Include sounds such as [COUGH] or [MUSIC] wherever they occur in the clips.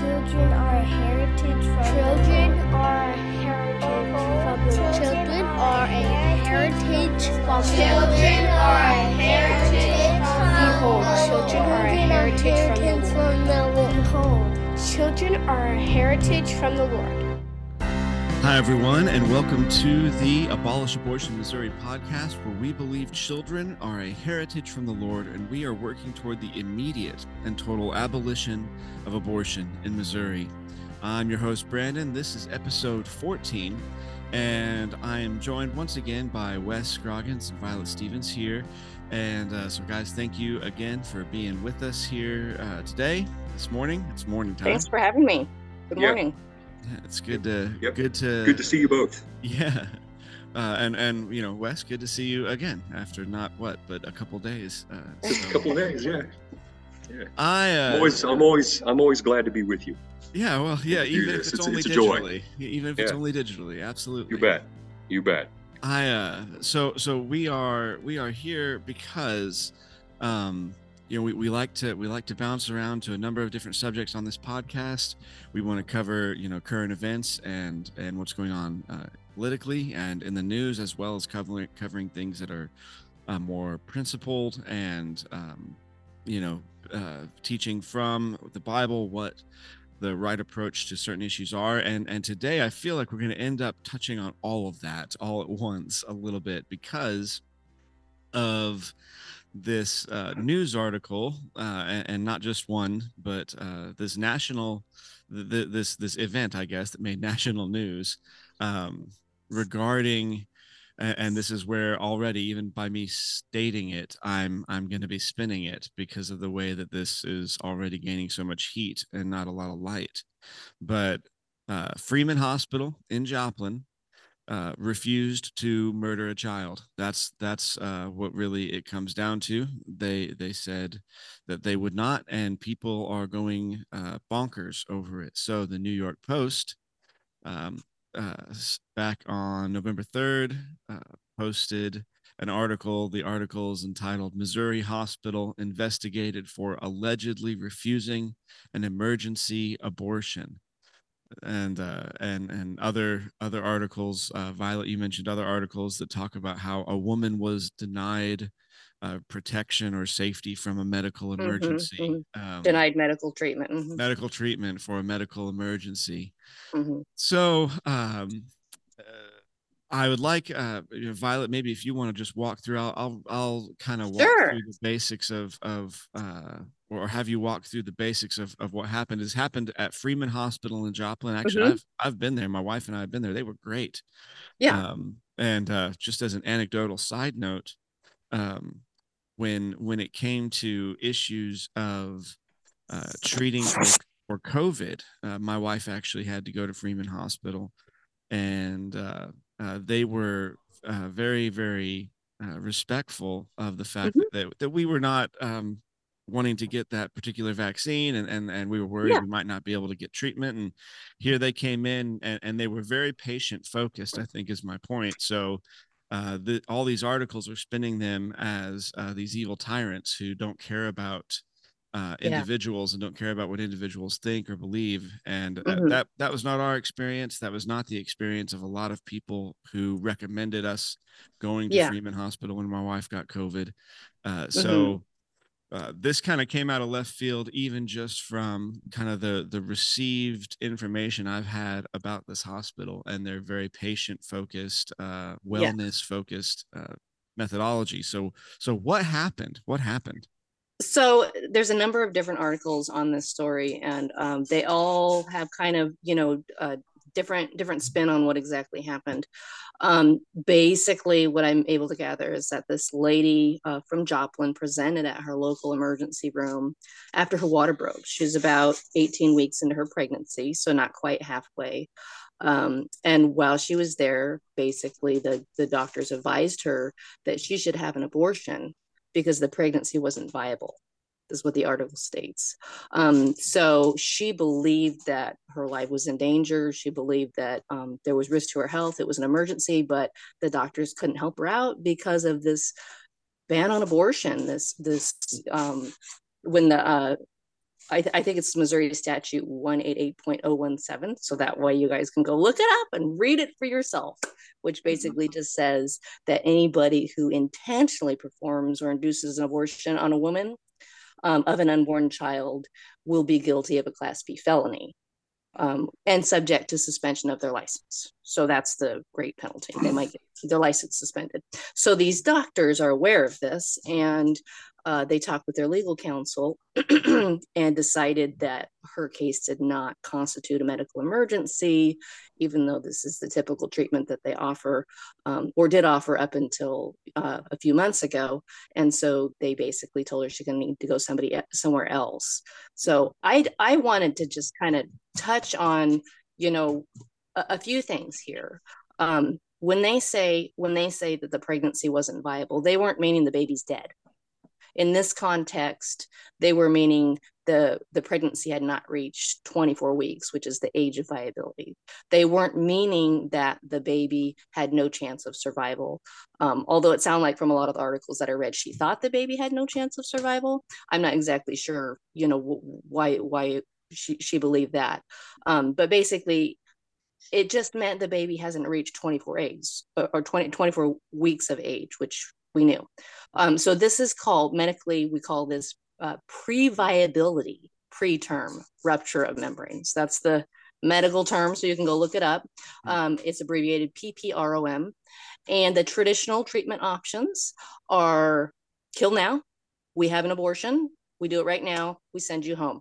Children are a heritage from Children are a heritage from the Lord. Children are a heritage from Children are a heritage Behold, children are a heritage from the Lord. Behold, children are a heritage from the Lord. Hi, everyone, and welcome to the Abolish Abortion Missouri podcast, where we believe children are a heritage from the Lord and we are working toward the immediate and total abolition of abortion in Missouri. I'm your host, Brandon. This is episode 14, and I am joined once again by Wes Scroggins and Violet Stephens here. And uh, so, guys, thank you again for being with us here uh, today, this morning. It's morning time. Thanks for having me. Good morning. Yeah, it's good to Yep. good to Good to see you both. Yeah. [LAUGHS] Uh, and and you know, Wes, good to see you again after not what, but a couple days. Uh, Just a couple days, yeah. I I'm uh, always, I'm always, I'm always glad to be with you. yeah, well, yeah, even if it's, It's- only it's digitally, even if it's only digitally, absolutely. You bet. You bet. I uh, so so we are we are here because, um, you know, we, we like to we like to bounce around to a number of different subjects on this podcast. We want to cover you know current events and and what's going on uh, politically and in the news, as well as covering covering things that are uh, more principled and um, you know uh, teaching from the Bible what the right approach to certain issues are and and today i feel like we're going to end up touching on all of that all at once a little bit because of this uh, news article uh, and, not just one but uh, this national th- this this event i guess that made [LAUGHS] national news um, regarding and this is where already even by me stating it i'm i'm going to be spinning it because of the way that this is already gaining so much heat and not a lot of light. But uh, freeman hospital in joplin uh, refused to murder a child that's that's uh, what really it comes down to they they said that they would not and people are going uh, bonkers over it so the new york post um, uh, back on November 3rd, uh, posted an article. The article is entitled Missouri Hospital Investigated for Allegedly Refusing an Emergency Abortion. And uh, and and other other articles, uh, Violet, you mentioned other articles that talk about how a woman was denied uh, protection or safety from a medical emergency, mhm. Um, Denied medical treatment. Mhm, medical treatment for a medical emergency. mhm. So, um, I would like uh, Violet. Maybe if you want to just walk through, I'll I'll, I'll kind of walk Sure. through the basics of of uh, or have you walk through the basics of of what happened. Has happened at Freeman Hospital in Joplin. Actually, Mhm. I've I've been there. My wife and I have been there. They were great. Yeah. Um, and uh, just as an anecdotal side note, um, when when it came to issues of uh, treating for, for COVID, uh, my wife actually had to go to Freeman Hospital, and uh, uh, they were uh, very very uh, respectful of the fact Mhm. that that we were not um, wanting to get that particular vaccine and and, and we were worried Yeah. we might not be able to get treatment and here they came in and, and they were very patient focused i think is my point so uh, the, all these articles are spinning them as uh, these evil tyrants who don't care about uh, Yeah. individuals and don't care about what individuals think or believe. And uh, Mhm. that that was not our experience. That was not the experience of a lot of people who recommended us going to Yeah. Freeman Hospital when my wife got COVID. Uh, Mm-hmm. so. Uh, this kind of came out of left field, even just from kind of the the received information I've had about this hospital and their very patient focused, uh, wellness focused uh, methodology. So, so what happened? What happened? So there's a number of different articles on this story, and um, they all have kind of, you know, uh, different different spin on what exactly happened. Um, basically, what I'm able to gather is that this lady uh, from Joplin presented at her local emergency room after her water broke. She was about 18 weeks into her pregnancy, so not quite halfway. Um, and while she was there, basically the the doctors advised her that she should have an abortion because the pregnancy wasn't viable is what the article states. Um, so she believed that her life was in danger. She believed that um, there was risk to her health. It was an emergency, but the doctors couldn't help her out because of this ban on abortion. This this um, when the uh, I, th- I think it's Missouri statute 188.017. So that way you guys can go look it up and read it for yourself, which mm-hmm. basically just says that anybody who intentionally performs or induces an abortion on a woman um, of an unborn child will be guilty of a Class B felony um, and subject to suspension of their license. So that's the great penalty. They might get their license suspended. So these doctors are aware of this and uh, they talked with their legal counsel [CLEARS THROAT] and decided that her case did not constitute a medical emergency, even though this is the typical treatment that they offer um, or did offer up until uh, a few months ago. And so they basically told her she's going to need to go somebody somewhere else. So I I wanted to just kind of touch on you know a, a few things here. Um, when they say when they say that the pregnancy wasn't viable, they weren't meaning the baby's dead in this context, they were meaning the, the pregnancy had not reached 24 weeks, which is the age of viability. They weren't meaning that the baby had no chance of survival. Um, although it sounded like from a lot of the articles that I read, she thought the baby had no chance of survival. I'm not exactly sure, you know, why why she, she believed that. Um, but basically, it just meant the baby hasn't reached 24 eggs or 20, 24 weeks of age, which we knew. Um, so this is called medically, we call this uh, pre-viability, preterm rupture of membranes. That's the medical term, so you can go look it up. Hmm. Um, it's abbreviated PPROM. And the traditional treatment options are kill now, we have an abortion, we do it right now, we send you home.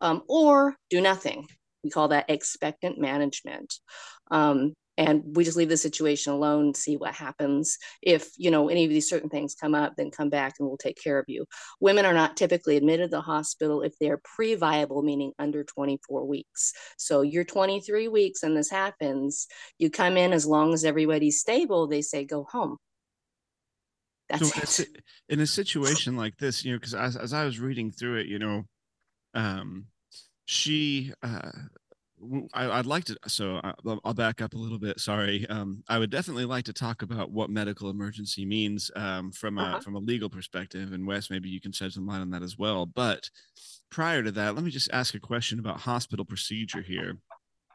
Um, or do nothing. We call that expectant management. Um, and we just leave the situation alone see what happens. If you know any of these certain things come up then come back and we'll take care of you. Women are not typically admitted to the hospital if they're pre-viable meaning under 24 weeks. So you're 23 weeks and this happens. You come in as long as everybody's stable they say go home. That's so it. in a [LAUGHS] situation like this you know because as, as i was reading through it you know um she uh I, would like to. So I'll, I'll, back up a little bit. Sorry. Um, I would definitely like to talk about what medical emergency means um, from a uh-huh. from a legal perspective. And Wes, maybe you can shed some light on that as well. But prior to that, let me just ask a question about hospital procedure here.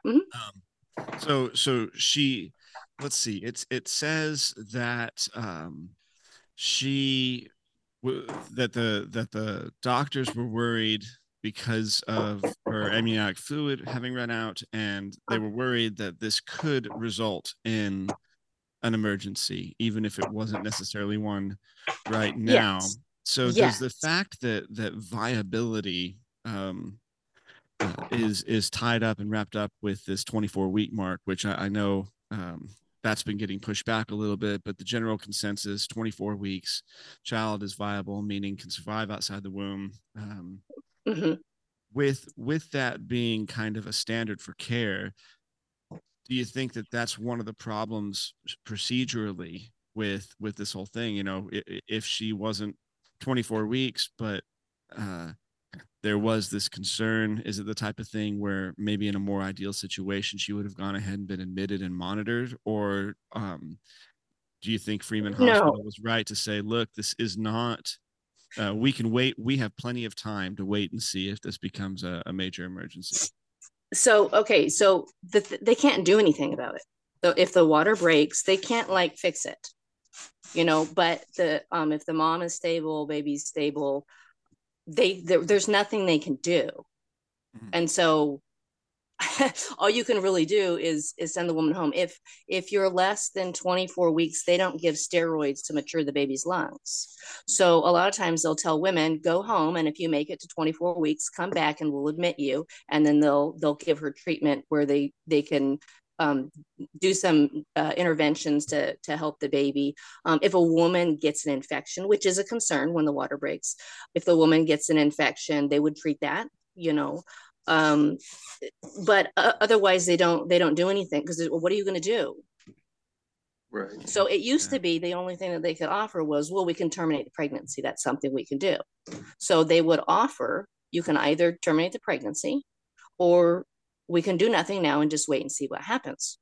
Mm-hmm. Um, so so she, let's see. It's it says that um, she that the that the doctors were worried because of her amniotic fluid having run out, and they were worried that this could result in an emergency, even if it wasn't necessarily one right now. Yes. So yes. does the fact that that viability um, uh, is is tied up and wrapped up with this 24 week mark, which I, I know um, that's been getting pushed back a little bit, but the general consensus 24 weeks, child is viable, meaning can survive outside the womb. Um, Mm-hmm. With with that being kind of a standard for care, do you think that that's one of the problems procedurally with with this whole thing? You know, if she wasn't 24 weeks, but uh, there was this concern, is it the type of thing where maybe in a more ideal situation she would have gone ahead and been admitted and monitored, or um, do you think Freeman Hospital no. was right to say, look, this is not uh, we can wait. We have plenty of time to wait and see if this becomes a, a major emergency. So okay, so the, they can't do anything about it. So if the water breaks, they can't like fix it, you know. But the um, if the mom is stable, baby's stable, they there, there's nothing they can do. Mm-hmm. And so [LAUGHS] all you can really do is is send the woman home if if you're less than 24 weeks they don't give steroids to mature the baby's lungs so a lot of times they'll tell women go home and if you make it to 24 weeks come back and we'll admit you and then they'll they'll give her treatment where they they can um, do some uh, interventions to to help the baby. Um, if a woman gets an infection, which is a concern when the water breaks, if the woman gets an infection, they would treat that. You know, um, but uh, otherwise they don't they don't do anything because well, what are you going to do? Right. So it used yeah. to be the only thing that they could offer was well we can terminate the pregnancy that's something we can do. So they would offer you can either terminate the pregnancy or we can do nothing now and just wait and see what happens.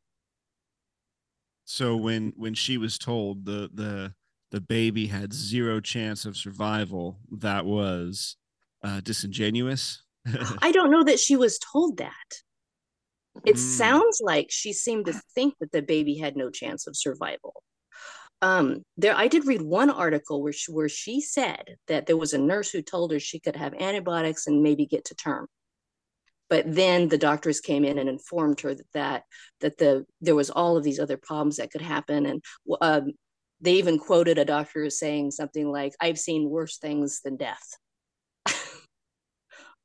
So when when she was told the the the baby had zero chance of survival that was uh, disingenuous I don't know that she was told that. It Mm. sounds like she seemed to think that the baby had no chance of survival. Um, there, I did read one article where she, where she said that there was a nurse who told her she could have antibiotics and maybe get to term. But then the doctors came in and informed her that that, that the there was all of these other problems that could happen, and um, they even quoted a doctor as saying something like, "I've seen worse things than death."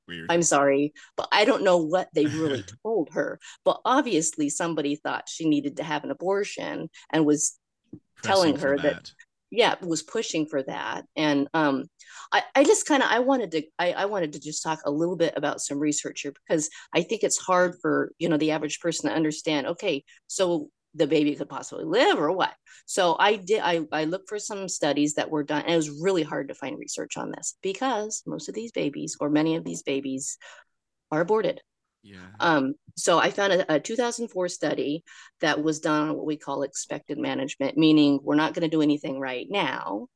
Weird. I'm sorry, but I don't know what they really [LAUGHS] told her. But obviously, somebody thought she needed to have an abortion and was, telling Pressing for her that- yeah, was pushing for that. And um, I, I just kind of I wanted to I, I wanted to just talk a little bit about some research here because I think it's hard for you know the average person to understand. Okay, so the baby could possibly live or what? So I did I I looked for some studies that were done, and it was really hard to find research on this because most of these babies or many of these babies are aborted. yeah. Um, so I found a, a 2004 study that was done on what we call expectant management, meaning we're not going to do anything right now.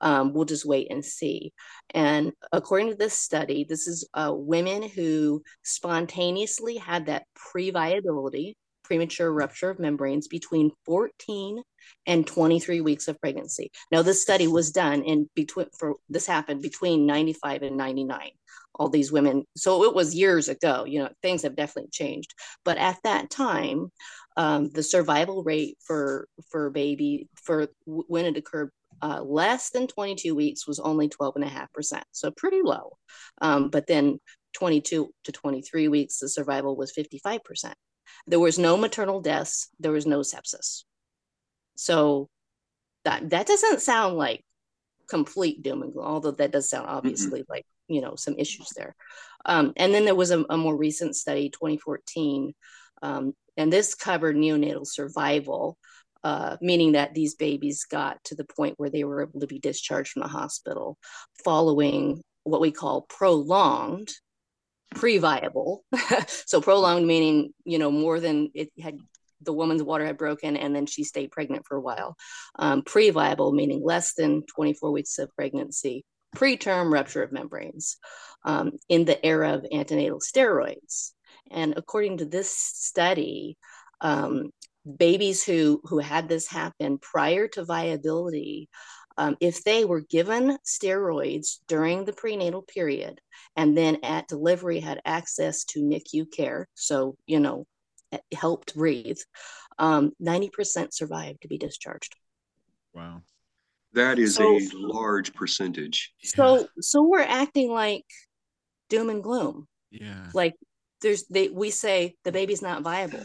Um, we'll just wait and see. And according to this study, this is uh, women who spontaneously had that pre-viability, premature rupture of membranes between 14 and 23 weeks of pregnancy. Now, this study was done in between for this happened between 95 and 99 all these women. So it was years ago. You know, things have definitely changed. But at that time, um, the survival rate for for baby for when it occurred uh, less than 22 weeks was only 12.5%. So pretty low. Um, but then 22 to 23 weeks, the survival was 55%. There was no maternal deaths. There was no sepsis. So that that doesn't sound like complete doom and gloom, although that does sound obviously like you know some issues there. Um, and then there was a, a more recent study, 2014, um, and this covered neonatal survival, uh, meaning that these babies got to the point where they were able to be discharged from the hospital following what we call prolonged pre-viable. [LAUGHS] so prolonged meaning you know more than it had the woman's water had broken and then she stayed pregnant for a while. Um, pre-viable meaning less than 24 weeks of pregnancy preterm rupture of membranes um, in the era of antenatal steroids. And according to this study, um, babies who, who had this happen prior to viability, um, if they were given steroids during the prenatal period and then at delivery had access to NICU care, so, you know, helped breathe, um, 90% survived to be discharged. Wow. That is So- a large percentage. So so we're acting like doom and gloom. yeah. Like there's they we say the baby's not viable.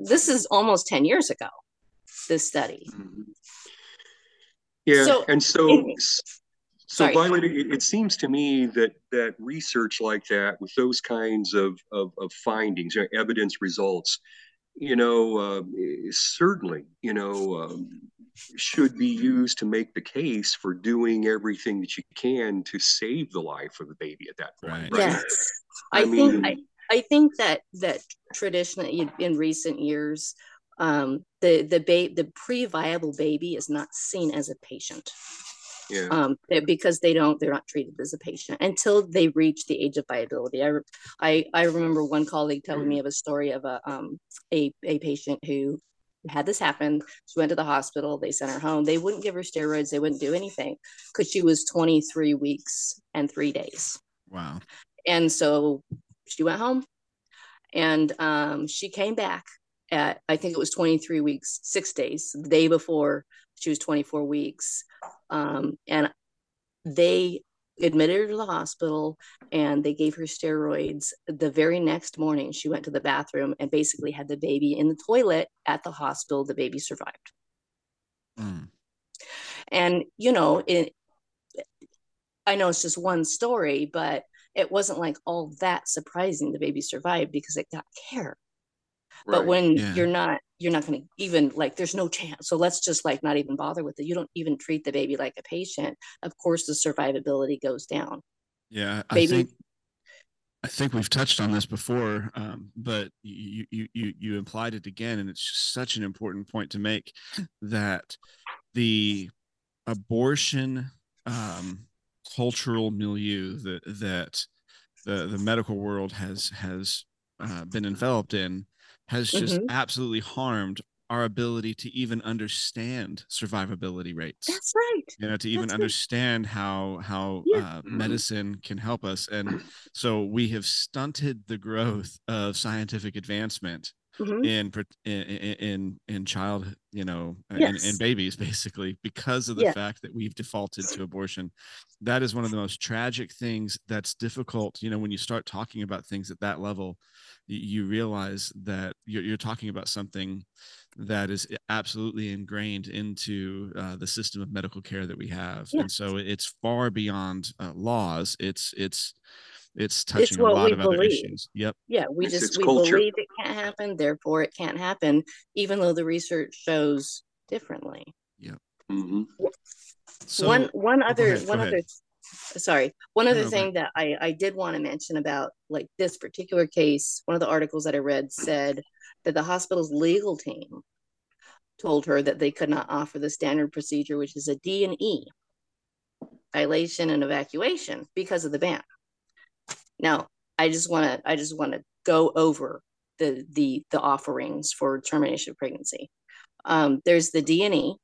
This is almost 10 years ago, this study. Mhm. Yeah, So, and so so Sorry. Violet, it, it seems to me that that research like that, with those kinds of of, of findings, you know, evidence results, you know, uh, certainly, you know, um, should be used to make the case for doing everything that you can to save the life of the baby at that point. Right. Yes. I I, think I, I think that that traditionally in recent years um, the the ba- the pre-viable baby is not seen as a patient. Yeah. um, because they don't they're not treated as a patient until they reach the age of viability. I, I I remember one colleague telling me of a story of a um a a patient who had this happen. She went to the hospital. They sent her home. They wouldn't give her steroids. They wouldn't do anything because she was 23 weeks and three days. Wow. And so she went home, and um, she came back at I think it was 23 weeks, six days, the day before she was 24 weeks, um, and they admitted her to the hospital and they gave her steroids. The very next morning, she went to the bathroom and basically had the baby in the toilet at the hospital. The baby survived, Mm. and you know it. I know it's just one story, but it wasn't like all that surprising the baby survived because it got care but when Yeah. you're not you're not going to even like there's no chance so let's just like not even bother with it you don't even treat the baby like a patient of course the survivability goes down Yeah. I think I think we've touched on this before, um, but you, you you you implied it again, and it's just such an important point to make that the abortion um, cultural milieu that that the the medical world has has uh, been enveloped in has just Mhm. absolutely harmed our ability to even understand survivability rates That's right. you know to even That's right. understand how how Yeah. uh, Mhm. medicine can help us and so we have stunted the growth of scientific advancement Mhm. in in in in child you know in, in Yes. babies [LAUGHS] basically because of the Yeah. fact that we've defaulted to abortion that is one of the most tragic things that's difficult you know when you start talking about things at that level you realize that you're, you're talking about something that is absolutely ingrained into uh, the system of medical care that we have Yeah. and so it's far beyond uh, laws it's it's it's touching a lot we of other issues yep Yeah, we It's- just it's we culture. believe it can't happen, therefore it can't happen, even though the research shows differently. Mhm. so one go other ahead, go one ahead. other sorry one other no, go thing that i i did want to mention about like this particular case one of the articles that i read said that the hospital's legal team told her that they could not offer the standard procedure which is a d and e dilation and evacuation because of the ban now i just want to i just want to go over the the the offerings for termination of pregnancy. Um, there's the d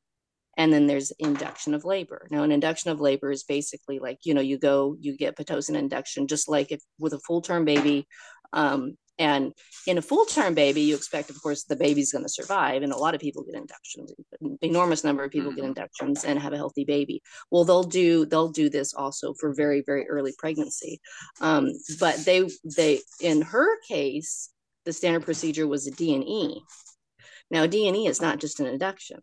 and then there's induction of labor. Now an induction of labor is basically like you know you go you get pitocin induction just like if with a full-term baby um, and in a full-term baby you expect of course the baby's going to survive and a lot of people get inductions an enormous number of people get Mhm. inductions and have a healthy baby. Well they'll do they'll do this also for very very early pregnancy. Um, but they they in her case the standard procedure was a d&e now d&e is not just an induction.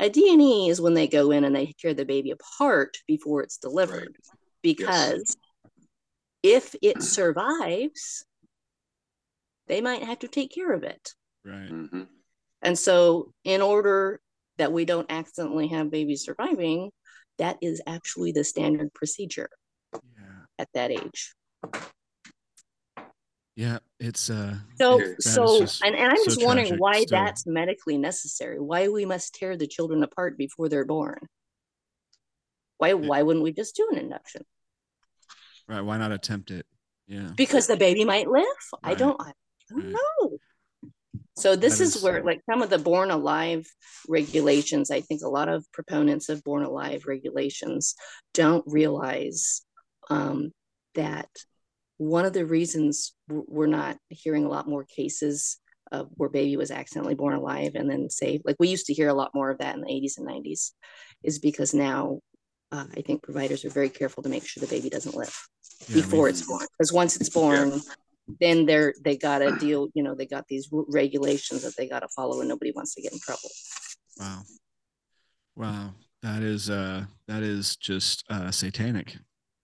A D&E is when they go in and they tear the baby apart before it's delivered. Because if it survives, they might have to take care of it. right Mhm. And so, in order that we don't accidentally have babies surviving, that is actually the standard procedure yeah at that age. yeah it's uh So, Yeah. That is so, just and, and I'm so just wondering why still. that's medically necessary. Why we must tear the children apart before they're born. Why, why wouldn't we just do an induction? right why not attempt it yeah because the baby might live. I don't, I don't know. So this is, is- where like some of the born alive regulations, I think a lot of proponents of born alive regulations don't realize um, that one of the reasons we're not hearing a lot more cases of where baby was accidentally born alive and then saved, like we used to hear a lot more of that in the 80s and 90s, is because now uh, I think providers are very careful to make sure the baby doesn't live Yeah, before we- it's born because once it's born then they're they gotta deal you know they got these regulations that they gotta follow and nobody wants to get in trouble. Wow. Wow. That is uh that is just uh satanic.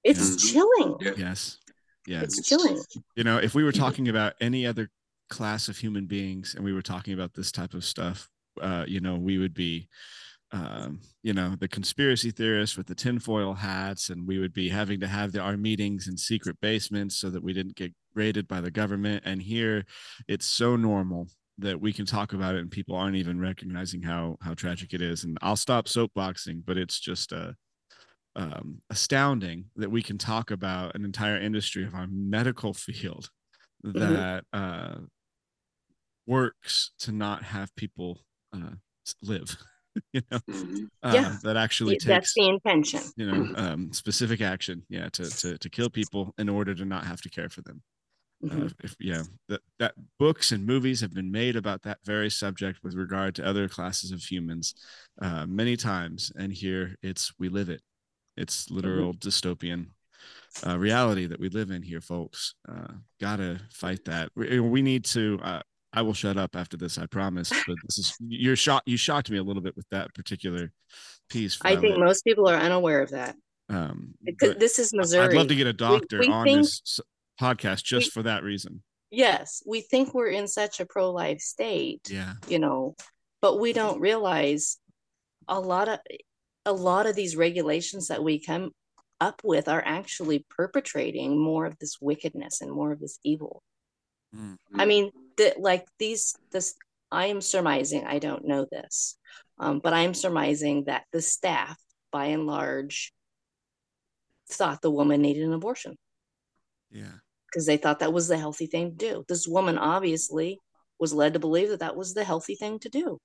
It's Mhm. chilling. Yeah. yes. Yeah it's chilling. You know if we were talking about any other class of human beings and we were talking about this type of stuff uh you know we would be um you know the conspiracy theorists with the tinfoil hats and we would be having to have the, our meetings in secret basements so that we didn't get raided by the government. And here it's so normal that we can talk about it and people aren't even recognizing how how tragic it is. And i'll stop soapboxing but it's just uh um, astounding that we can talk about an entire industry of our medical field that uh, works to not have people uh, live. [LAUGHS] you know, Mhm. uh, Yeah. that actually Y- that's takes the intention you know um, specific action. Yeah, to to to kill people in order to not have to care for them. Mhm. Uh, if yeah, that that books and movies have been made about that very subject with regard to other classes of humans uh, many times, and here it's we live it. It's literal dystopian uh, reality that we live in here, folks. Uh, gotta fight that. We, we need to. Uh, I will shut up after this, I promise. But this is you're shocked. You shocked me a little bit with that particular piece. i think most people are unaware of that Um, this is missouri I'd love to get a doctor we on think- this podcast just we- for that reason. yes we think we're in such a pro-life state Yeah. you know but we don't realize a lot of a lot of these regulations that we come up with are actually perpetrating more of this wickedness and more of this evil I mean, that like these, this, I am surmising, I don't know this, um, but I'm surmising that the staff, by and large, thought the woman needed an abortion. Yeah. because they thought that was the healthy thing to do. This woman obviously was led to believe that that was the healthy thing to do.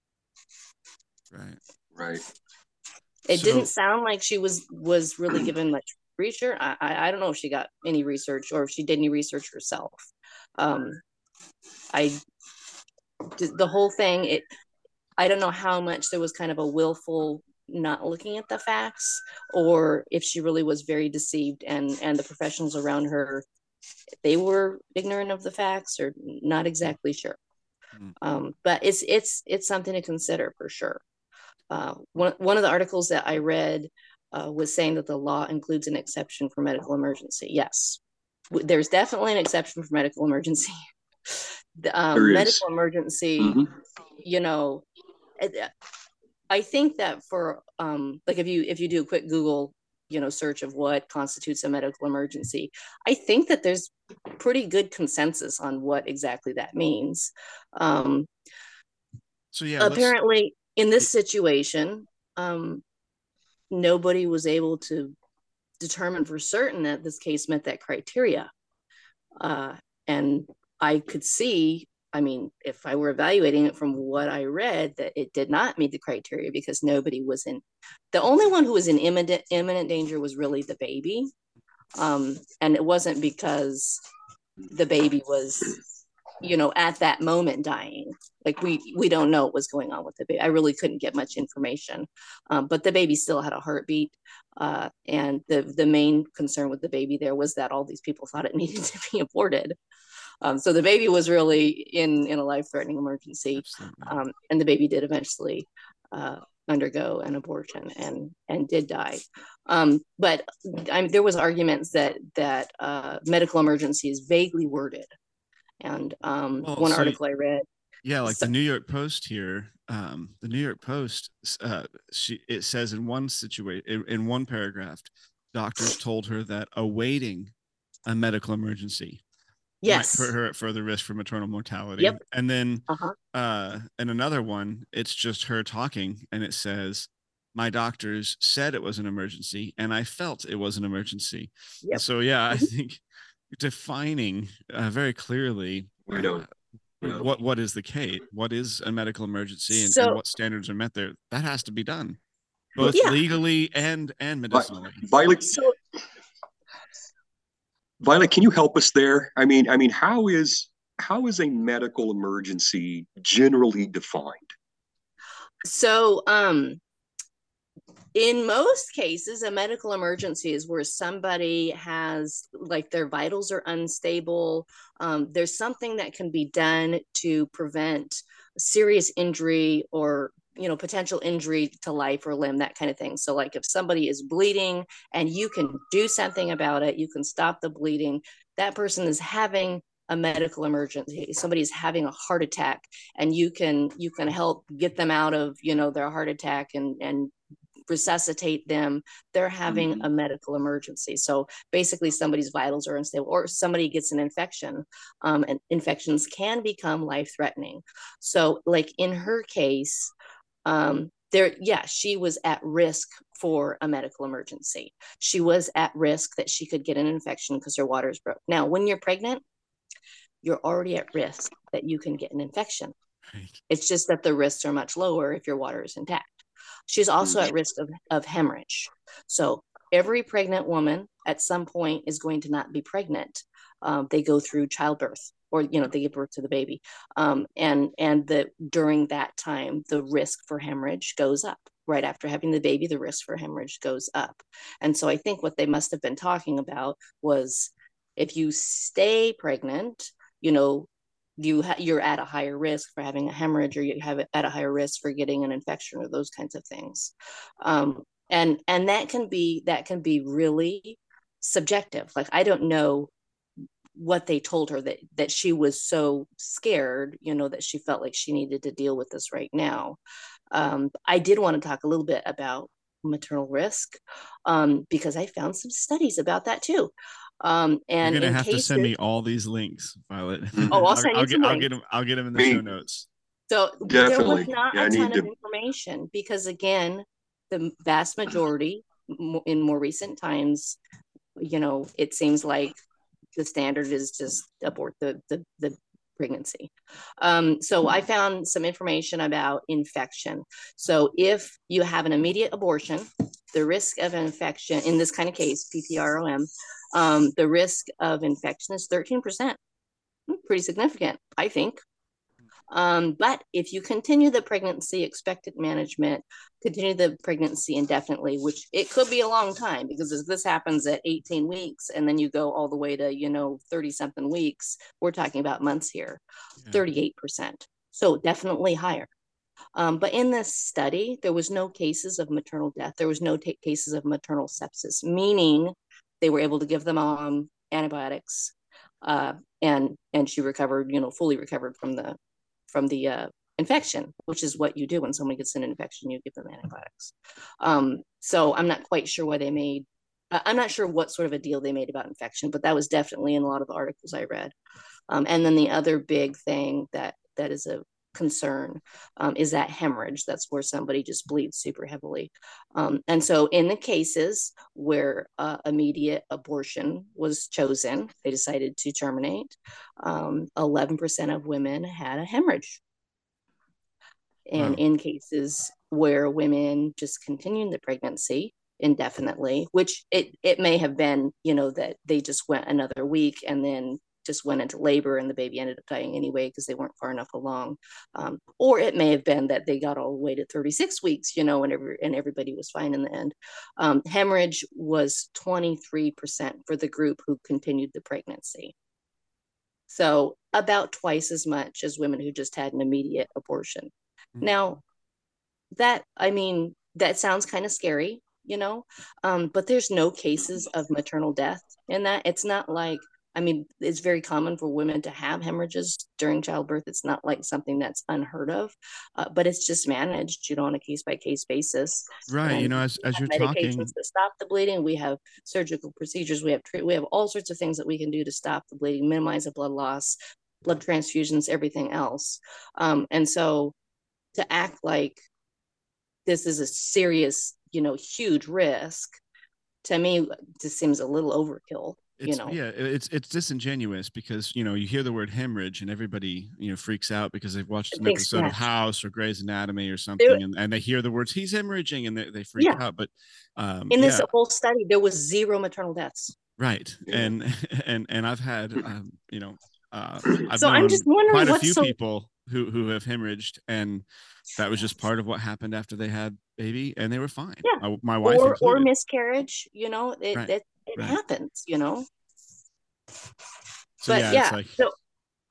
Right. Right. It So- didn't sound like she was was really given much research. I, I I don't know if she got any research or if she did any research herself. Um, I the the whole thing. It I don't know how much there was kind of a willful not looking at the facts or if she really was very deceived and and the professionals around her they were ignorant of the facts or not exactly sure Hmm. um, but it's it's it's something to consider for sure uh, one, one of the articles that i read uh, was saying that the law includes an exception for medical emergency yes W- there's definitely an exception for medical emergency [LAUGHS] um, medical emergency Mhm. you know i think that for um like if you if you do a quick google you know search of what constitutes a medical emergency i think that there's pretty good consensus on what exactly that means um So yeah. let's- apparently in this situation um nobody was able to determine for certain that this case met that criteria uh and i could see i mean if i were evaluating it from what i read that it did not meet the criteria because nobody was in the only one who was in imminent imminent danger was really the baby. Um and it wasn't because the baby was you know at that moment dying. Like we we don't know what was going on with the baby i really couldn't get much information. Um, but the baby still had a heartbeat uh, and the the main concern with the baby there was that all these people [LAUGHS] thought it needed to be aborted um, so the baby was really in in a life threatening emergency um, and the baby did eventually uh, undergo an abortion and and did die. Um, but I mean, there was arguments that that uh, medical emergency is vaguely worded, and um, Well, one so- article I read. Yeah, like So- the New York Post here. Um, the New York Post, uh, she it says in one situation, in, in one paragraph, doctors told her that awaiting a medical emergency Yes, might put her at further risk for maternal mortality. Yep. And then, Uh-huh. uh, in another one, it's just her talking, and it says, "My doctors said it was an emergency, and I felt it was an emergency." Yep. So yeah, I Mhm. think defining uh, very clearly We don't. uh, what what is the case what is a medical emergency and, So- and what standards are met there that has to be done both Yeah. legally and and medicinally Violet, so Violet, can you help us there? I mean, I mean, how is how is a medical emergency generally defined? So, um, in most cases, a medical emergency is where somebody has like their vitals are unstable. Um, there's something that can be done to prevent serious injury or you know potential injury to life or limb that kind of thing. So like if somebody is bleeding and you can do something about it you can stop the bleeding that person is having a medical emergency somebody's having a heart attack and you can you can help get them out of you know their heart attack and and resuscitate them they're having Mhm. a medical emergency. So basically somebody's vitals are unstable or somebody gets an infection um, and infections can become life threatening so like in her case um, there yeah she was at risk for a medical emergency she was at risk that she could get an infection because her water is broke now when you're pregnant you're already at risk that you can get an infection right it's just that the risks are much lower if your water is intact. She's also at risk of, of hemorrhage. So every pregnant woman at some point is going to not be pregnant. Um, they go through childbirth or you know they give birth to the baby. Um, and and the during that time the risk for hemorrhage goes up. Right after having the baby the risk for hemorrhage goes up. And so i think what they must have been talking about was if you stay pregnant you know you ha- you're at a higher risk for having a hemorrhage or you have it at a higher risk for getting an infection or those kinds of things. Um, and and that can be that can be really subjective. Like i don't know what they told her that that she was so scared you know that she felt like she needed to deal with this right now. Um, i did want to talk a little bit about maternal risk um, because i found some studies about that too. Um, and you're gonna in have cases, to send me all these links violet. [LAUGHS] Oh, I'll send you I'll, get, I'll get them i'll get them in the show notes. So there Definitely. was not Yeah, I a need ton of information because, again, the vast majority in more recent times, you know, it seems like the standard is just abort the the, the pregnancy. Um, so I found some information about infection. So if you have an immediate abortion, the risk of infection in this kind of case, PPROM, um, the risk of infection is 13%. Pretty significant, I think. Um, but if you continue the pregnancy, expectant management, continue the pregnancy indefinitely, which it could be a long time because if this happens at 18 weeks and then you go all the way to, you know, 30 something weeks, we're talking about months here, yeah. 38%. So definitely higher. Um, but in this study, there was no cases of maternal death. There was no t- cases of maternal sepsis, meaning they were able to give the mom antibiotics, uh, and and she recovered, you know, fully recovered from the from the uh, infection, which is what you do when someone gets an infection, you give them antibiotics. Um, so I'm not quite sure why they made, I'm not sure what sort of a deal they made about infection, but that was definitely in a lot of the articles I read. Um, and then the other big thing that that is a concern um, is that hemorrhage. That's where somebody just bleeds super heavily. Um, and so, in the cases where uh, immediate abortion was chosen, they decided to terminate. Um, 11% of women had a hemorrhage. And wow. in cases where women just continued the pregnancy indefinitely, which it, it may have been, you know, that they just went another week and then just went into labor and the baby ended up dying anyway because they weren't far enough along. Um, or it may have been that they got all the way to 36 weeks, you know, and, every, and everybody was fine in the end. Um, hemorrhage was 23% for the group who continued the pregnancy. So about twice as much as women who just had an immediate abortion. Mm-hmm. Now, that, I mean, that sounds kind of scary, you know, um, but there's no cases of maternal death in that. It's not like I mean, it's very common for women to have hemorrhages during childbirth. It's not like something that's unheard of, uh, but it's just managed, you know, on a case by case basis. Right. And you know, as, as you're talking, to stop the bleeding, we have surgical procedures, we have treat, we have all sorts of things that we can do to stop the bleeding, minimize the blood loss, blood transfusions, everything else. Um, and so, to act like this is a serious, you know, huge risk, to me, just seems a little overkill it's, you know yeah it's it's disingenuous because you know you hear the word hemorrhage and everybody you know freaks out because they've watched an episode of house or Grey's Anatomy or something and, and they hear the words he's hemorrhaging and they, they freak yeah. out but um, in this yeah. whole study there was zero maternal deaths right yeah. and [LAUGHS] and and I've had um, you know uh, I've so I'm just wondering quite a few so- people who who have hemorrhaged and that was just part of what happened after they had baby and they were fine yeah my, my wife or, or miscarriage you know it, right. it, it right. happens you know so, but yeah, yeah like, so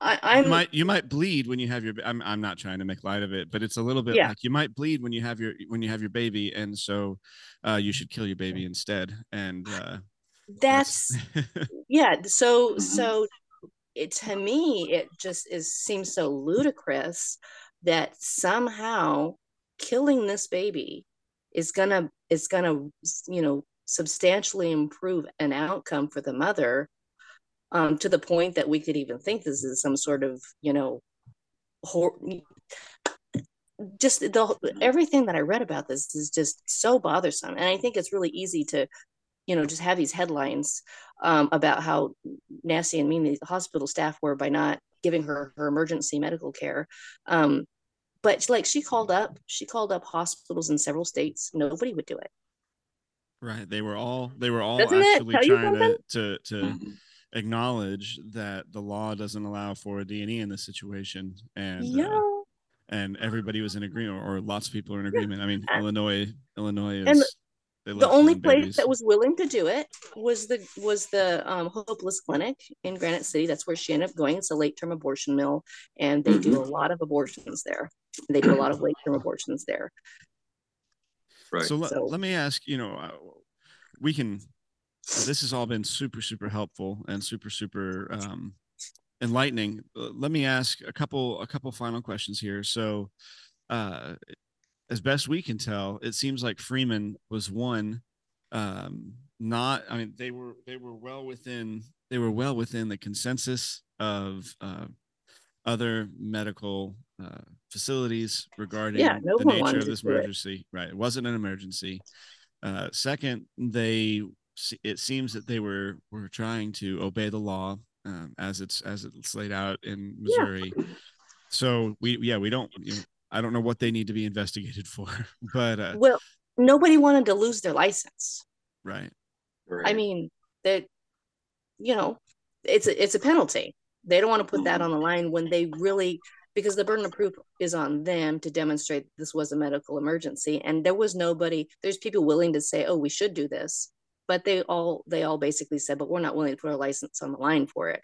I, am you might you might bleed when you have your. I'm I'm not trying to make light of it, but it's a little bit yeah. like you might bleed when you have your when you have your baby, and so uh, you should kill your baby instead. And uh, that's, that's yeah. So so it to me it just is seems so ludicrous that somehow killing this baby is gonna is gonna you know substantially improve an outcome for the mother um, to the point that we could even think this is some sort of you know hor- just the everything that i read about this is just so bothersome. And i think it's really easy to you know just have these headlines um, about how nasty and mean the hospital staff were by not giving her her emergency medical care. Um, but like she called up she called up hospitals in several states. Nobody would do it right they were all they were all Doesn't actually trying to to to mm-hmm acknowledge that the law doesn't allow for a D&E in this situation, and yeah. uh, and everybody was in agreement, or lots of people are in agreement. I mean, Illinois, Illinois is. And the only place babies. that was willing to do it was the was the um, Hopeless Clinic in Granite City. That's where she ended up going. It's a late term abortion mill, and they mm-hmm. do a lot of abortions there. They do a lot of late term abortions there. Right. So, so, let me ask. You know, uh, we can this has all been super super helpful and super super um, enlightening uh, let me ask a couple a couple final questions here so uh, as best we can tell it seems like freeman was one um, not i mean they were they were well within they were well within the consensus of uh, other medical uh, facilities regarding yeah, no the nature of this emergency right it wasn't an emergency uh, second they it seems that they were were trying to obey the law um, as it's as it's laid out in Missouri. Yeah. So we yeah we don't you know, I don't know what they need to be investigated for, [LAUGHS] but uh, well nobody wanted to lose their license. Right. right. I mean that you know it's a, it's a penalty. They don't want to put that mm-hmm. on the line when they really because the burden of proof is on them to demonstrate this was a medical emergency. And there was nobody there's people willing to say oh we should do this but they all they all basically said but we're not willing to put our license on the line for it.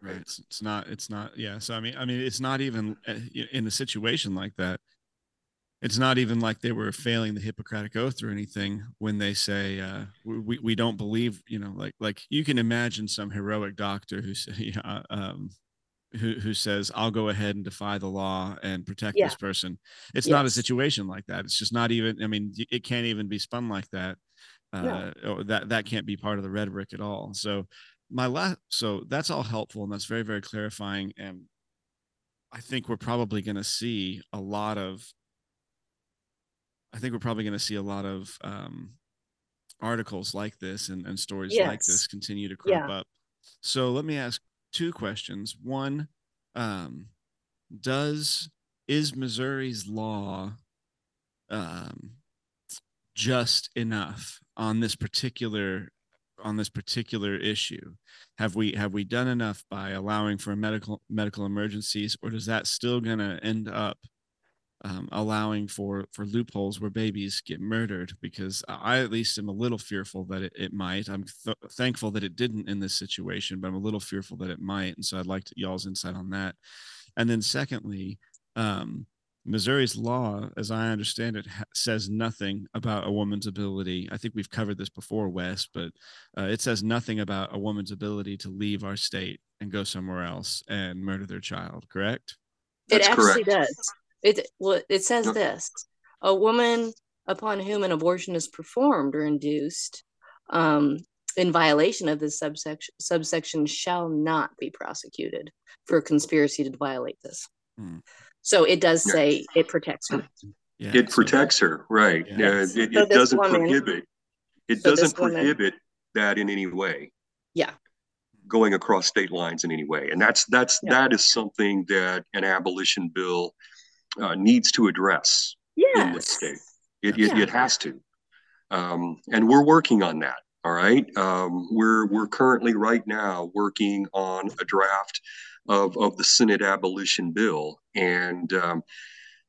Right. It's, it's not it's not yeah. So i mean i mean it's not even uh, in a situation like that it's not even like they were failing the hippocratic oath or anything when they say uh, we, we don't believe you know like like you can imagine some heroic doctor who say yeah, [LAUGHS] um, who who says I'll go ahead and defy the law and protect yeah. this person. It's yes. not a situation like that. It's just not even. I mean, it can't even be spun like that. Uh, no. That that can't be part of the rhetoric at all. So my last. So that's all helpful and that's very very clarifying. And I think we're probably going to see a lot of. I think we're probably going to see a lot of um, articles like this and, and stories yes. like this continue to crop yeah. up. So let me ask two questions. One, um, does is Missouri's law um, just enough on this particular on this particular issue? Have we have we done enough by allowing for medical medical emergencies, or does that still going to end up um, allowing for for loopholes where babies get murdered because i at least am a little fearful that it, it might. I'm th- thankful that it didn't in this situation but i'm a little fearful that it might and so i'd like to, y'all's insight on that. And then secondly um, missouri's law as i understand it ha- says nothing about a woman's ability. I think we've covered this before wes but uh, it says nothing about a woman's ability to leave our state and go somewhere else and murder their child correct? It actually correct. does it well, it says this: a woman upon whom an abortion is performed or induced um, in violation of this subsection subsection shall not be prosecuted for a conspiracy to violate this. Hmm. So it does say it protects her. Yeah, it protects her, right? Yeah, it, it, so it doesn't woman, prohibit. It so doesn't prohibit woman, that in any way. Yeah. Going across state lines in any way, and that's that's yeah. that is something that an abolition bill uh, needs to address yes. in this state. It, yeah. it, it, has to. Um, and we're working on that. All right. Um, we're, we're currently right now working on a draft of, of the Senate abolition bill. And um,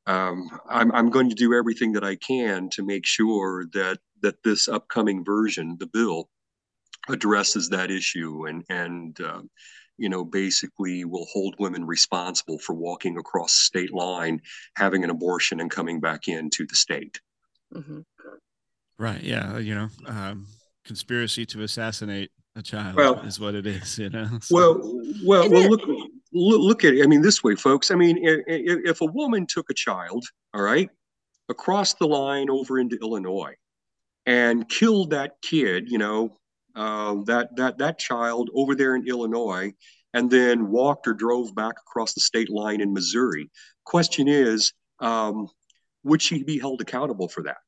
um, I'm, I'm going to do everything that I can to make sure that, that this upcoming version, the bill, addresses that issue and, and uh, you know, basically will hold women responsible for walking across state line, having an abortion, and coming back into the state. Mm-hmm. Right. Yeah. You know, um, conspiracy to assassinate a child well, is what it is. You know. So. Well, well, well. Look, look at it. I mean, this way, folks. I mean, if, if a woman took a child, all right, across the line over into Illinois, and killed that kid, you know, uh, that that that child over there in Illinois, and then walked or drove back across the state line in Missouri. Question is, um, would she be held accountable for that?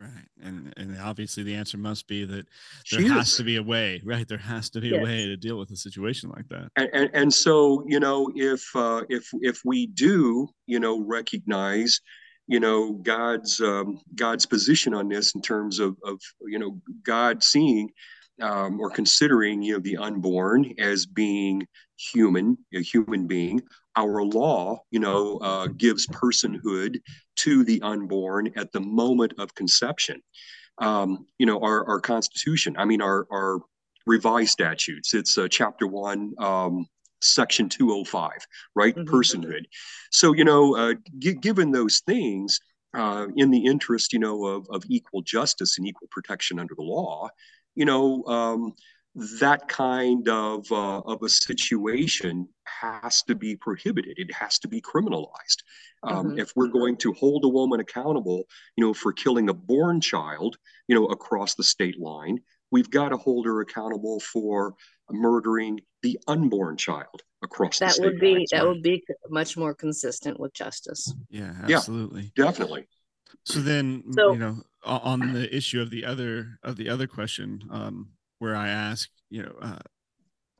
Right, and and obviously the answer must be that there she has is. to be a way, right? There has to be yes. a way to deal with a situation like that. And, and, and so you know, if uh, if if we do, you know, recognize you know God's um, God's position on this in terms of of you know God seeing um, or considering you know the unborn as being human, a human being. Our law, you know, uh, gives personhood to the unborn at the moment of conception. Um, you know, our, our Constitution, I mean, our, our revised statutes, it's uh, chapter one, um, section 205, right? Mm-hmm. Personhood. So, you know, uh, g- given those things, uh, in the interest, you know, of, of equal justice and equal protection under the law, you know, um, that kind of uh, of a situation has to be prohibited. It has to be criminalized. Um, mm-hmm. If we're going to hold a woman accountable, you know, for killing a born child, you know, across the state line, we've got to hold her accountable for murdering the unborn child across that would be that would be much more consistent with justice yeah absolutely yeah, definitely So then, So- you know, on the issue of the other of the other question, um, where I ask, you know, uh,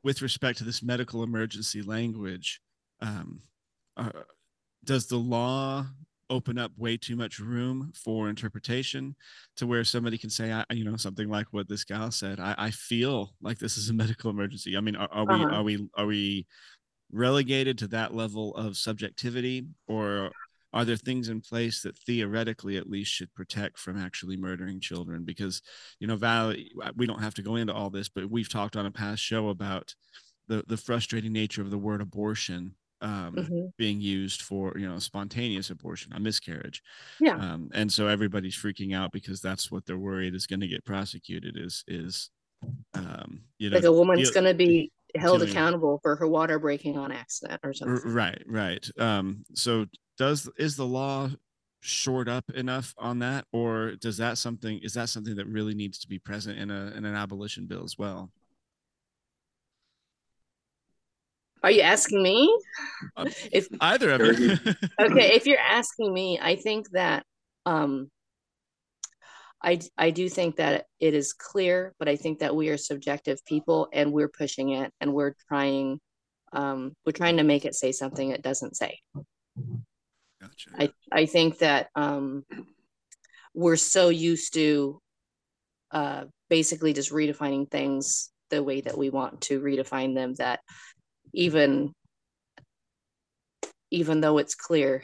with respect to this medical emergency language, um, uh, does the law open up way too much room for interpretation to where somebody can say, I, you know, something like what this gal said? I, I feel like this is a [LAUGHS] medical emergency. I mean, are, are we Uh-huh. are we are we relegated to that level of subjectivity, or are there things in place that theoretically at least should protect from actually murdering children because you know val we don't have to go into all this but we've talked on a past show about the the frustrating nature of the word abortion um, Mhm. being used for you know spontaneous abortion a miscarriage Yeah. um, and so everybody's freaking out because that's what they're worried is going to get prosecuted is is um you know like a woman's going to be held accountable for her water breaking on accident or something. right right um so does is the law short up enough on that or does that something is that something that really needs to be present in a in an abolition bill as well Are you asking me? Uh, [LAUGHS] if either of you [LAUGHS] okay, if you're asking me, I think that um I I do think that it is clear, but I think that we are subjective people and we're pushing it and we're trying um we're trying to make it say something it doesn't say. Gotcha. I I think that um we're so used to uh basically just redefining things the way that we want to redefine them that even even though it's clear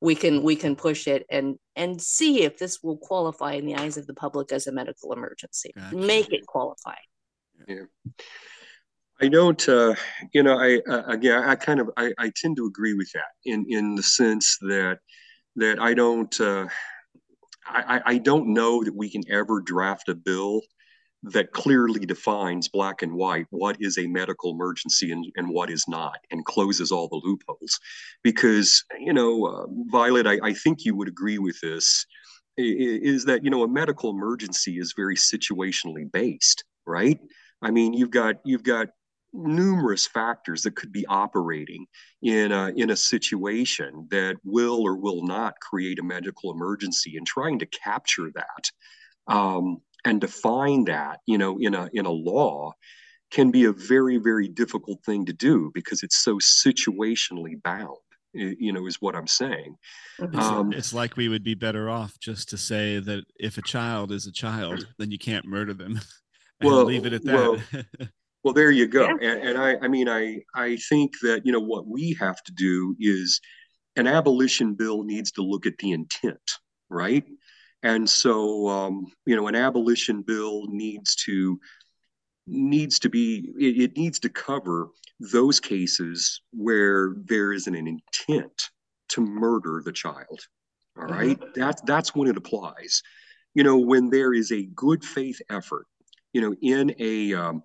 we can we can push it and and see if this will qualify in the eyes of the public as a medical emergency. Gotcha. make it qualify I don't, uh, you know, I uh, again, I kind of, I, I tend to agree with that in in the sense that that I don't, uh, I, I don't know that we can ever draft a bill that clearly defines black and white what is a medical emergency and, and what is not and closes all the loopholes. Because you know uh, violet I, I think you would agree with this is that you know a medical emergency is very situationally based right? I mean you've got you've got numerous factors that could be operating in a, in a situation that will or will not create a medical emergency and trying to capture that um, and define that you know in a in a law can be a very very difficult thing to do because it's so situationally bound you know is what i'm saying. It's, Um, it's like we would be better off just to say that if a child is a child then you can't murder them [LAUGHS] and Well, leave it at that. well, [LAUGHS] Well, there you go. Yeah. And, and I, I mean, I, I think that, you know, what we have to do is an abolition bill needs to look at the intent, right? And so, um, you know, an abolition bill needs to needs to be it, it needs to cover those cases where there is an, an intent to murder the child. All right, that's that's when it applies. You know, when there is a good faith effort, you know, in a um,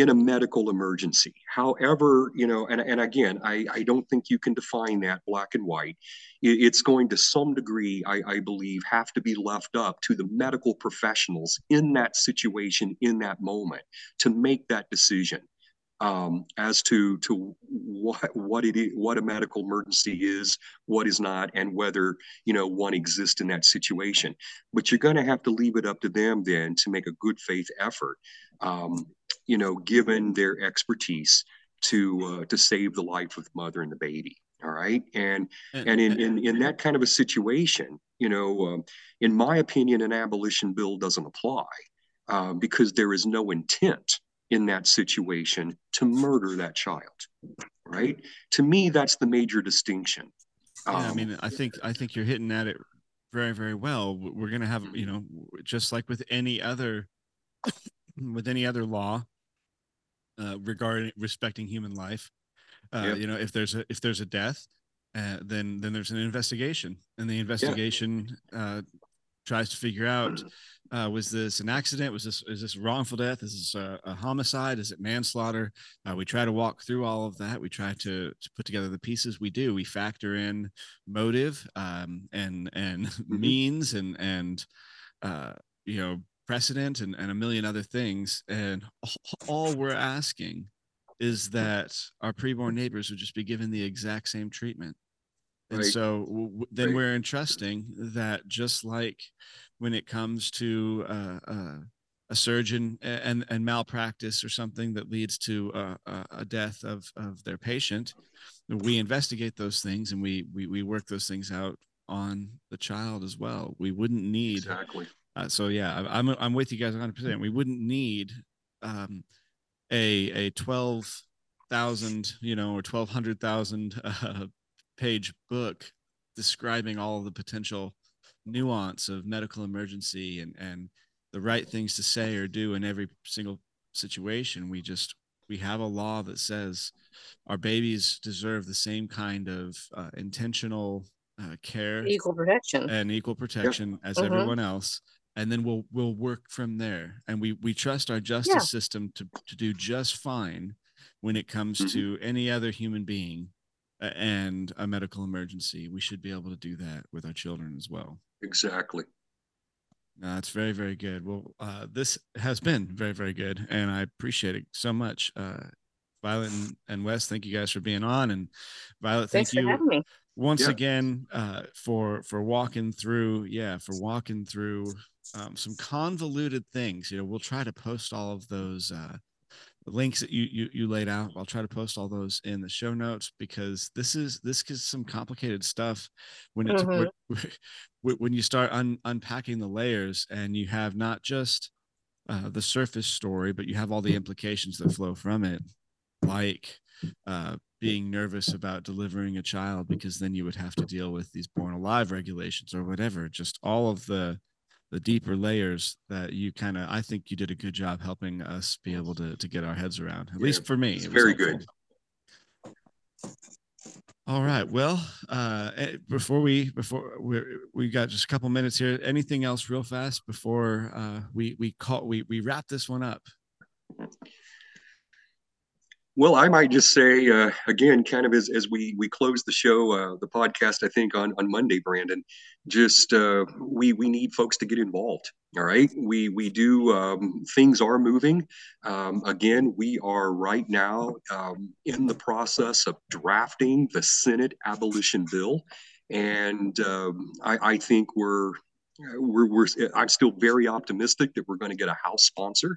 in a medical emergency. However, you know, and, and again, I, I don't think you can define that black and white. It's going to some degree, I, I believe, have to be left up to the medical professionals in that situation, in that moment, to make that decision um, as to to what what it is, what a medical emergency is, what is not, and whether you know one exists in that situation. But you're going to have to leave it up to them then to make a good faith effort, um, you know, given their expertise to uh, to save the life of the mother and the baby. All right, and and in in, in that kind of a situation, you know, um, in my opinion, an abolition bill doesn't apply uh, because there is no intent in that situation to murder that child right to me that's the major distinction yeah, I Um, mean, I think I think you're hitting at it very, very well. We're gonna have, you know, just like with any other, [COUGHS] with any other law, uh, regarding respecting human life, uh, Yep. you know, if there's a if there's a death, uh, then then there's an investigation, and the investigation uh, tries to figure out uh, was this an accident? Was this is this wrongful death? Is this a, a homicide? Is it manslaughter? Uh, we try to walk through all of that. We try to to put together the pieces. We do. We factor in motive um, and and [LAUGHS] means and and uh, you know precedent and, and a million other things. And all, we're asking is that our preborn neighbors would just be given the exact same treatment. And so w- then right. we're entrusting that just like when it comes to uh, uh, a surgeon and, and malpractice or something that leads to a, a death of, of their patient, we investigate those things and we, we, we work those things out on the child as well. We wouldn't need exactly. Uh, so yeah, I'm I'm with you guys 100. percent We wouldn't need um, a a 12,000 you know or 1200,000 [LAUGHS] uh, page book describing all the potential nuance of medical emergency and and the right things to say or do in every single situation. We just we have a law that says our babies deserve the same kind of uh, intentional uh, care, equal protection, and equal protection yep. as uh-huh. everyone else. And then we'll we'll work from there. And we we trust our justice yeah. system to to do just fine when it comes mm-hmm. to any other human being and a medical emergency. We should be able to do that with our children as well. Exactly. No, that's very, very good. Well, uh, this has been very, very good, and I appreciate it so much. Uh, Violet and, and Wes, thank you guys for being on, and Violet, thank Thanks you once yeah. again uh, for for walking through, yeah, for walking through um, some convoluted things. You know, we'll try to post all of those uh, links that you, you you laid out. I'll try to post all those in the show notes because this is this is some complicated stuff when it's mm-hmm. [LAUGHS] when you start un, unpacking the layers and you have not just uh, the surface story, but you have all the implications that flow from it, like uh, being nervous about delivering a child because then you would have to deal with these born alive regulations or whatever. Just all of the the deeper layers that you kind of i think you did a good job helping us be able to to get our heads around at yeah, least for me very helpful. good all right well uh eh, before we before we we got just a couple minutes here anything else real fast before uh we we call we we wrap this one up well, I might just say uh, again, kind of as, as we we close the show, uh, the podcast, I think on on Monday, Brandon, just uh, we we need folks to get involved. All right, we we do um, things are moving. Um, again, we are right now um, in the process of drafting the Senate abolition bill, and um, I, I think we're we're, we're I'm still very optimistic that we're going to get a House sponsor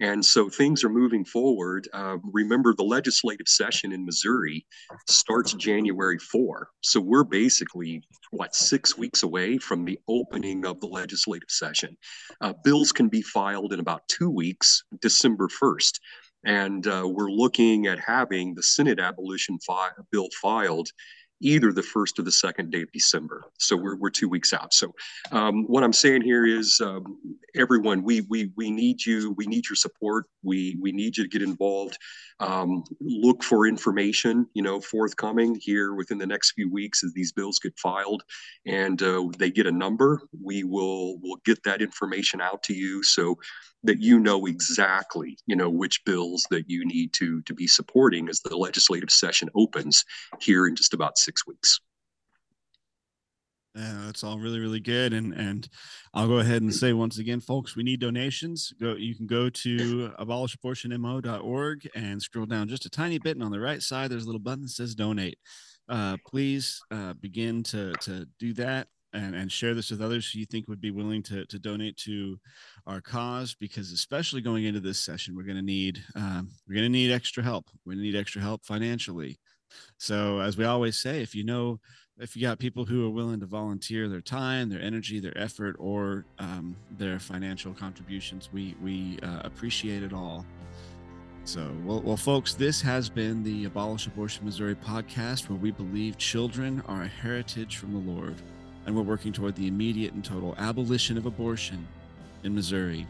and so things are moving forward. Uh, remember, the legislative session in Missouri starts January 4. So we're basically, what, six weeks away from the opening of the legislative session. Uh, bills can be filed in about two weeks, December 1st. And uh, we're looking at having the Senate abolition fi- bill filed either the first or the second day of December. So we're, we're two weeks out. So um, what I'm saying here is um, everyone, we, we, we need you, we need your support. We, we need you to get involved. Um, look for information, you know, forthcoming here within the next few weeks as these bills get filed and uh, they get a number. We will, will get that information out to you. So that you know exactly you know which bills that you need to to be supporting as the legislative session opens here in just about six weeks yeah, that's all really, really good. And and I'll go ahead and say once again, folks, we need donations. Go you can go to abolishabortionmo.org and scroll down just a tiny bit. And on the right side, there's a little button that says donate. Uh, please uh, begin to to do that and, and share this with others who you think would be willing to, to donate to our cause because especially going into this session we're going to need um, we're going to need extra help. To need extra help financially. So as we always say if you know if you got people who are willing to volunteer their time their energy their effort or um, their financial contributions we we uh, appreciate it all. So, well, well, folks, this has been the Abolish Abortion Missouri podcast, where we believe children are a heritage from the Lord and we're working toward the immediate and total abolition of abortion in Missouri.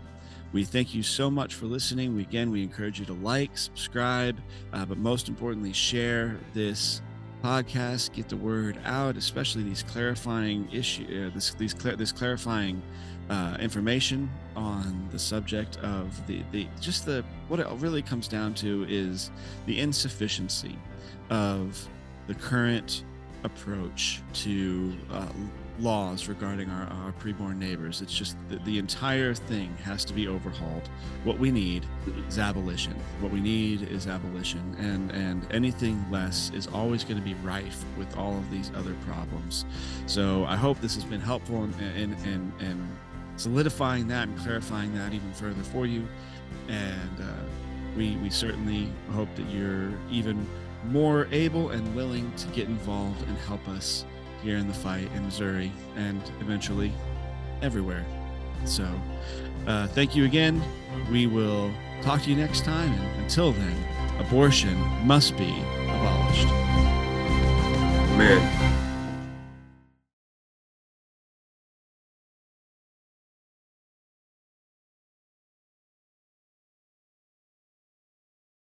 We thank you so much for listening. We, again, we encourage you to like, subscribe, uh, but most importantly, share this podcast. Get the word out, especially these clarifying issue, uh, this these this clarifying uh, information on the subject of the the just the what it really comes down to is the insufficiency of the current approach to uh, laws regarding our, our preborn neighbors. It's just the, the entire thing has to be overhauled. What we need is abolition. What we need is abolition, and and anything less is always going to be rife with all of these other problems. So I hope this has been helpful in in, in, in solidifying that and clarifying that even further for you. And uh, we we certainly hope that you're even more able and willing to get involved and help us here in the fight in Missouri and eventually everywhere. So, uh, thank you again. We will talk to you next time. And until then, abortion must be abolished. Amen.